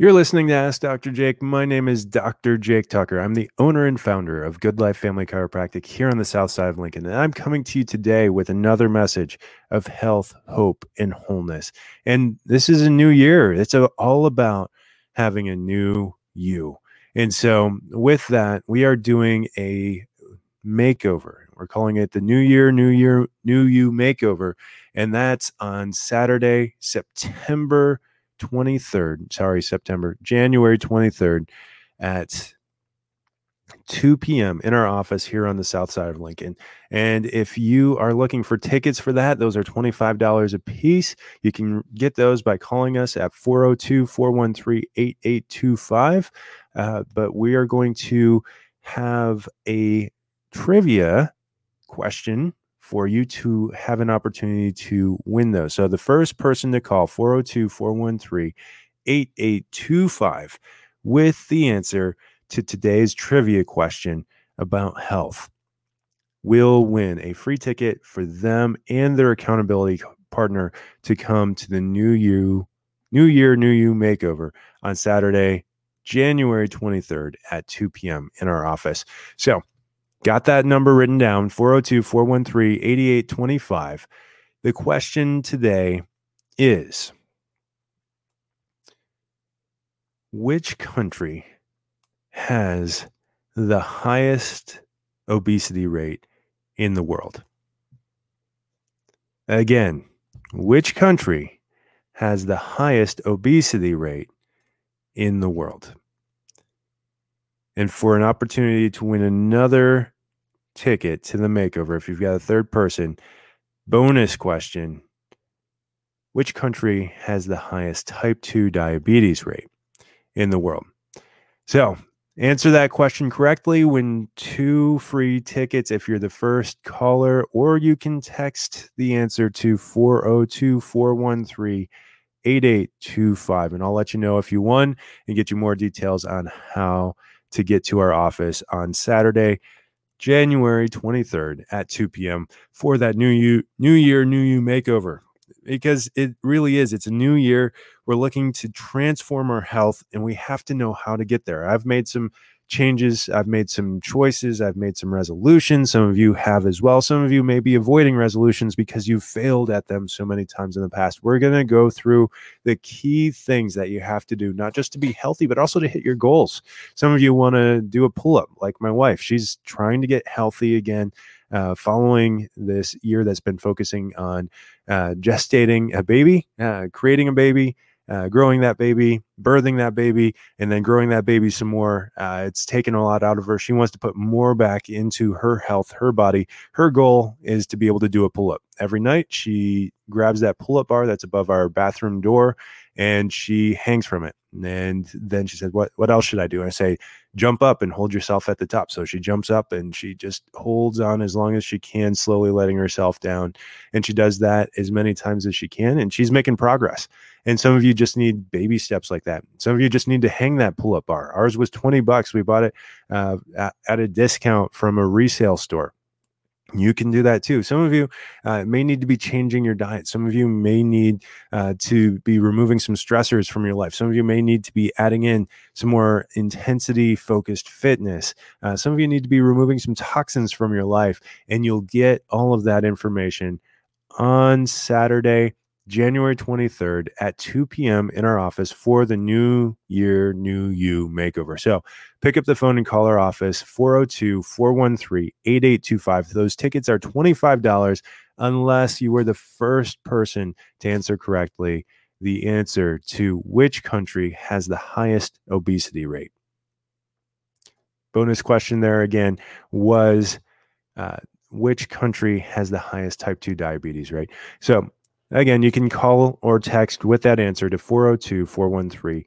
You're listening to Ask Dr. Jake. My name is Dr. Jake Tucker. I'm the owner and founder of Good Life Family Chiropractic here on the south side of Lincoln. And I'm coming to you today with another message of health, hope, and wholeness. And this is a new year. It's all about having a new you. And so, with that, we are doing a makeover. We're calling it the New Year, New Year, New You Makeover. And that's on Saturday, September 23rd, sorry, September, January 23rd at 2 p.m. in our office here on the south side of Lincoln. And if you are looking for tickets for that, those are $25 a piece. You can get those by calling us at 402 413 8825. Uh, but we are going to have a trivia question for you to have an opportunity to win those. So the first person to call 402 413 8825 with the answer to today's trivia question about health will win a free ticket for them and their accountability partner to come to the new you new year new you makeover on saturday january 23rd at 2 p.m in our office so Got that number written down 402 413 8825. The question today is Which country has the highest obesity rate in the world? Again, which country has the highest obesity rate in the world? And for an opportunity to win another ticket to the makeover, if you've got a third person, bonus question Which country has the highest type 2 diabetes rate in the world? So, answer that question correctly. Win two free tickets if you're the first caller, or you can text the answer to 402 413 8825, and I'll let you know if you won and get you more details on how to get to our office on Saturday, January 23rd at 2 p.m. for that new you new year new you makeover because it really is it's a new year we're looking to transform our health and we have to know how to get there i've made some changes. I've made some choices. I've made some resolutions. Some of you have as well. Some of you may be avoiding resolutions because you've failed at them so many times in the past. We're going to go through the key things that you have to do, not just to be healthy, but also to hit your goals. Some of you want to do a pull up, like my wife. She's trying to get healthy again. Uh, following this year that's been focusing on uh, gestating a baby, uh, creating a baby, uh, growing that baby, birthing that baby, and then growing that baby some more. Uh, it's taken a lot out of her. She wants to put more back into her health, her body. Her goal is to be able to do a pull up every night. She grabs that pull up bar that's above our bathroom door and she hangs from it. And then she said, "What what else should I do?" And I say, "Jump up and hold yourself at the top." So she jumps up and she just holds on as long as she can, slowly letting herself down. And she does that as many times as she can, and she's making progress. And some of you just need baby steps like that. Some of you just need to hang that pull-up bar. Ours was twenty bucks. We bought it uh, at a discount from a resale store you can do that too. Some of you uh, may need to be changing your diet. Some of you may need uh, to be removing some stressors from your life. Some of you may need to be adding in some more intensity focused fitness. Uh, some of you need to be removing some toxins from your life. And you'll get all of that information on Saturday, January 23rd at 2 p.m. in our office for the New Year, New You makeover. So pick up the phone and call our office 402 413 8825. Those tickets are $25 unless you were the first person to answer correctly the answer to which country has the highest obesity rate. Bonus question there again was uh, which country has the highest type 2 diabetes rate? So Again, you can call or text with that answer to 402 413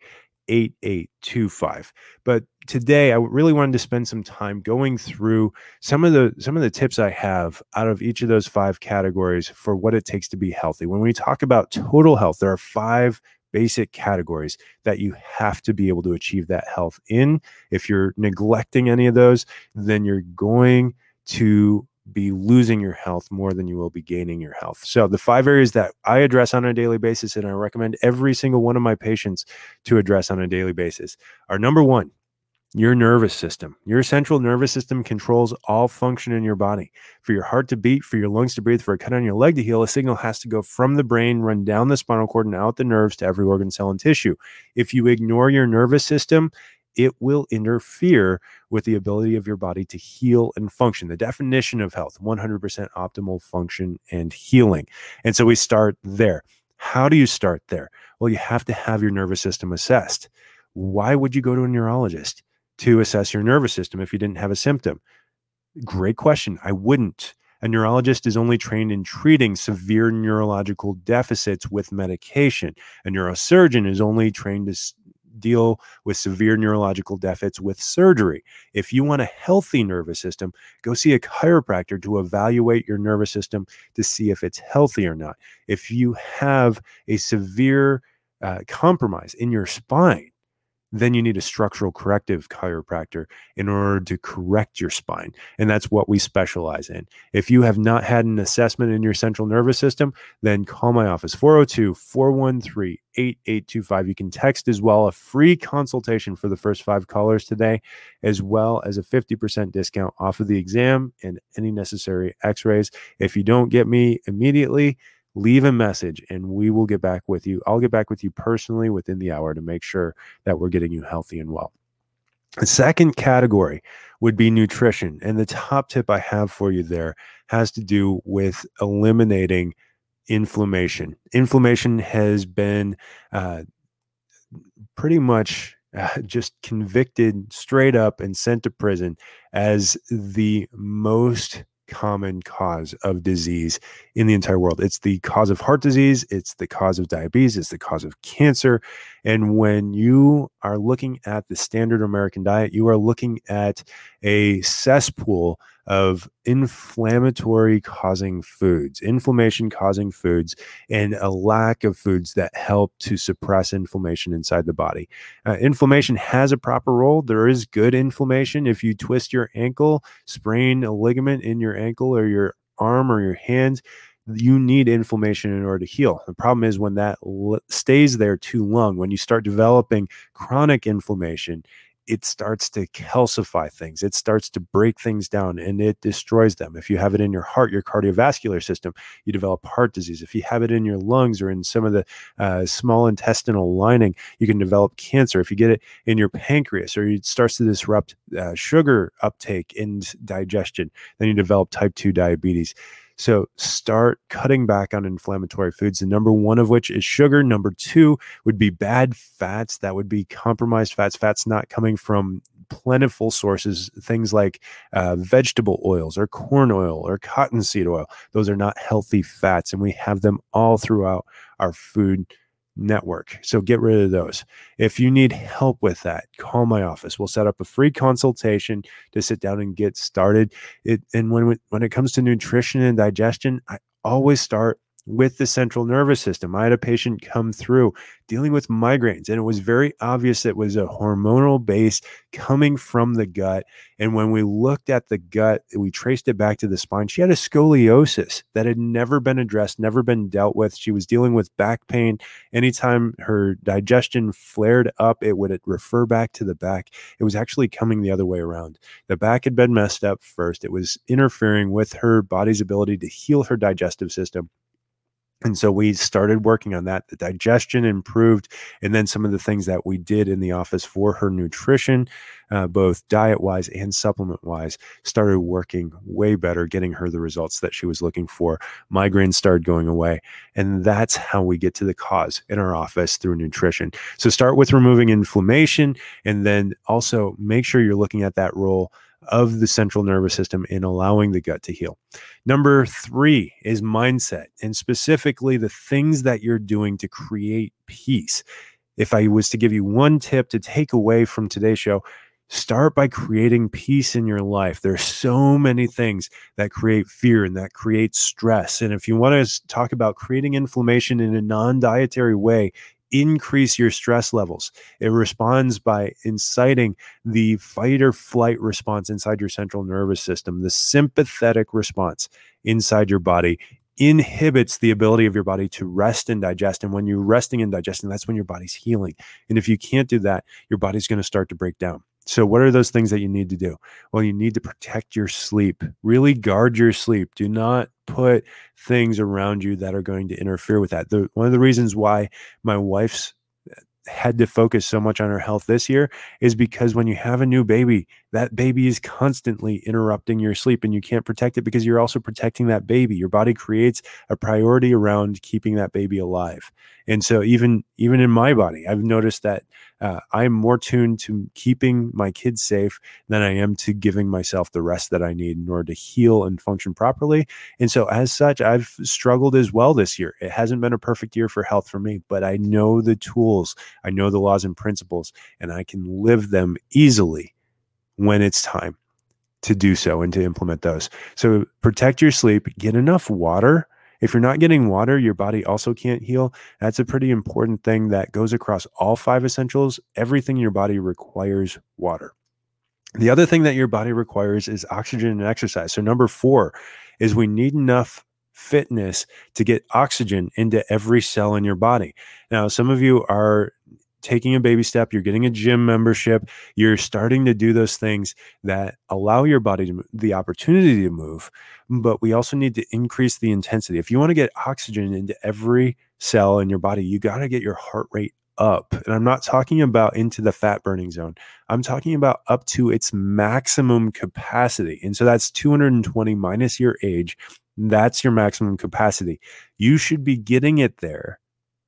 8825. But today I really wanted to spend some time going through some of the some of the tips I have out of each of those five categories for what it takes to be healthy. When we talk about total health, there are five basic categories that you have to be able to achieve that health in. If you're neglecting any of those, then you're going to be losing your health more than you will be gaining your health. So, the five areas that I address on a daily basis, and I recommend every single one of my patients to address on a daily basis, are number one, your nervous system. Your central nervous system controls all function in your body. For your heart to beat, for your lungs to breathe, for a cut on your leg to heal, a signal has to go from the brain, run down the spinal cord, and out the nerves to every organ, cell, and tissue. If you ignore your nervous system, it will interfere with the ability of your body to heal and function. The definition of health 100% optimal function and healing. And so we start there. How do you start there? Well, you have to have your nervous system assessed. Why would you go to a neurologist? to assess your nervous system if you didn't have a symptom? Great question. I wouldn't. A neurologist is only trained in treating severe neurological deficits with medication. A neurosurgeon is only trained to deal with severe neurological deficits with surgery. If you want a healthy nervous system, go see a chiropractor to evaluate your nervous system to see if it's healthy or not. If you have a severe uh, compromise in your spine, then you need a structural corrective chiropractor in order to correct your spine. And that's what we specialize in. If you have not had an assessment in your central nervous system, then call my office 402 413 8825. You can text as well a free consultation for the first five callers today, as well as a 50% discount off of the exam and any necessary x rays. If you don't get me immediately, leave a message and we will get back with you. I'll get back with you personally within the hour to make sure that we're getting you healthy and well. The second category would be nutrition. And the top tip I have for you there has to do with eliminating inflammation. Inflammation has been uh, pretty much uh, just convicted straight up and sent to prison as the most common cause of disease in the entire world. It's the cause of heart disease, it's the cause of diabetes, it's the cause of cancer. And when you are looking at the standard American diet, you are looking at a cesspool of inflammatory causing foods, inflammation causing foods, and a lack of foods that help to suppress inflammation inside the body. Uh, inflammation has a proper role. There is good inflammation. If you twist your ankle, sprain a ligament in your ankle or your arm or your hand, you need inflammation in order to heal. The problem is when that l- stays there too long, when you start developing chronic inflammation, it starts to calcify things. It starts to break things down and it destroys them. If you have it in your heart, your cardiovascular system, you develop heart disease. If you have it in your lungs or in some of the uh, small intestinal lining, you can develop cancer. If you get it in your pancreas or it starts to disrupt uh, sugar uptake and digestion, then you develop type 2 diabetes. So start cutting back on inflammatory foods. The number one of which is sugar. Number two would be bad fats. That would be compromised fats, fats not coming from plentiful sources, things like uh, vegetable oils or corn oil or cottonseed oil. Those are not healthy fats, and we have them all throughout our food network. So get rid of those. If you need help with that, call my office. We'll set up a free consultation to sit down and get started. It and when when it comes to nutrition and digestion, I always start with the central nervous system. I had a patient come through dealing with migraines, and it was very obvious it was a hormonal base coming from the gut. And when we looked at the gut, we traced it back to the spine. She had a scoliosis that had never been addressed, never been dealt with. She was dealing with back pain. Anytime her digestion flared up, it would refer back to the back. It was actually coming the other way around. The back had been messed up first, it was interfering with her body's ability to heal her digestive system and so we started working on that. The digestion improved. And then some of the things that we did in the office for her nutrition, uh, both diet wise and supplement wise, started working way better, getting her the results that she was looking for. Migraines started going away. And that's how we get to the cause in our office through nutrition. So start with removing inflammation and then also make sure you're looking at that role of the central nervous system in allowing the gut to heal. Number three is mindset, and specifically the things that you're doing to create peace. If I was to give you one tip to take away from today's show, start by creating peace in your life. There's so many things that create fear and that create stress. And if you want to talk about creating inflammation in a non dietary way, increase your stress levels. It responds by inciting the fight or flight response inside your central nervous system, the sympathetic response inside your body inhibits the ability of your body to rest and digest. And when you're resting and digesting, that's when your body's healing. And if you can't do that, your body's going to start to break down. So, what are those things that you need to do? Well, you need to protect your sleep, really guard your sleep. Do not put things around you that are going to interfere with that. The, one of the reasons why my wife's eh, had to focus so much on her health this year is because when you have a new baby, that baby is constantly interrupting your sleep and you can't protect it because you're also protecting that baby. Your body creates a priority around keeping that baby alive. And so even even in my body, I've noticed that uh, I'm more tuned to keeping my kids safe than I am to giving myself the rest that I need in order to heal and function properly. And so, as such, I've struggled as well this year. It hasn't been a perfect year for health for me, but I know the tools, I know the laws and principles, and I can live them easily when it's time to do so and to implement those. So, protect your sleep, get enough water if you're not getting water, your body also can't heal. That's a pretty important thing that goes across all five essentials. Everything in your body requires water. The other thing that your body requires is oxygen and exercise. So, number four is we need enough fitness to get oxygen into every cell in your body. Now, some of you are taking a baby step, you're getting a gym membership, you're starting to do those things that allow your body to the opportunity to move, but we also need to increase the intensity. If you want to get oxygen into every cell in your body, you got to get your heart rate up. And I'm not talking about into the fat burning zone. I'm talking about up to its maximum capacity. And so that's 220 minus your age. That's your maximum capacity. You should be getting it there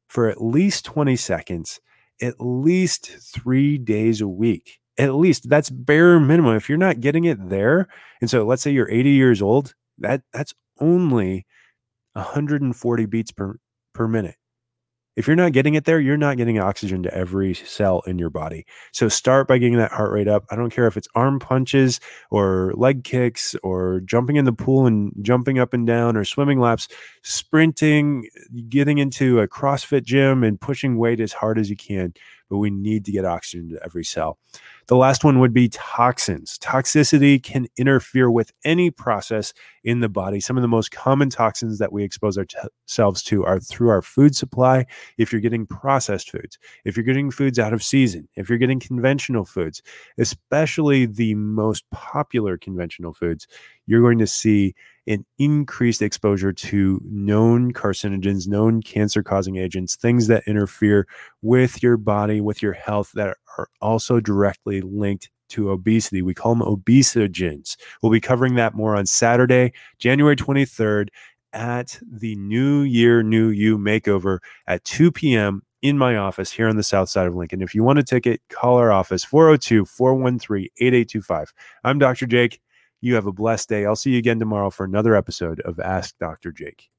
for at least 20 seconds at least three days a week. At least that's bare minimum. If you're not getting it there, and so let's say you're 80 years old, that that's only 140 beats per per minute. If you're not getting it there, you're not getting oxygen to every cell in your body. So start by getting that heart rate up. I don't care if it's arm punches or leg kicks or jumping in the pool and jumping up and down or swimming laps, sprinting, getting into a CrossFit gym and pushing weight as hard as you can. But we need to get oxygen to every cell. The last one would be toxins. Toxicity can interfere with any process in the body. Some of the most common toxins that we expose ourselves to are through our food supply. If you're getting processed foods, if you're getting foods out of season, if you're getting conventional foods, especially the most popular conventional foods, you're going to see an increased exposure to known carcinogens, known cancer causing agents, things that interfere with your body, with your health that are also directly linked to obesity. We call them obesogens. We'll be covering that more on Saturday, January 23rd at the New Year, New You makeover at 2 p.m. in my office here on the south side of Lincoln. If you want a ticket, call our office 402 413 8825. I'm Dr. Jake. You have a blessed day. I'll see you again tomorrow for another episode of Ask Dr. Jake.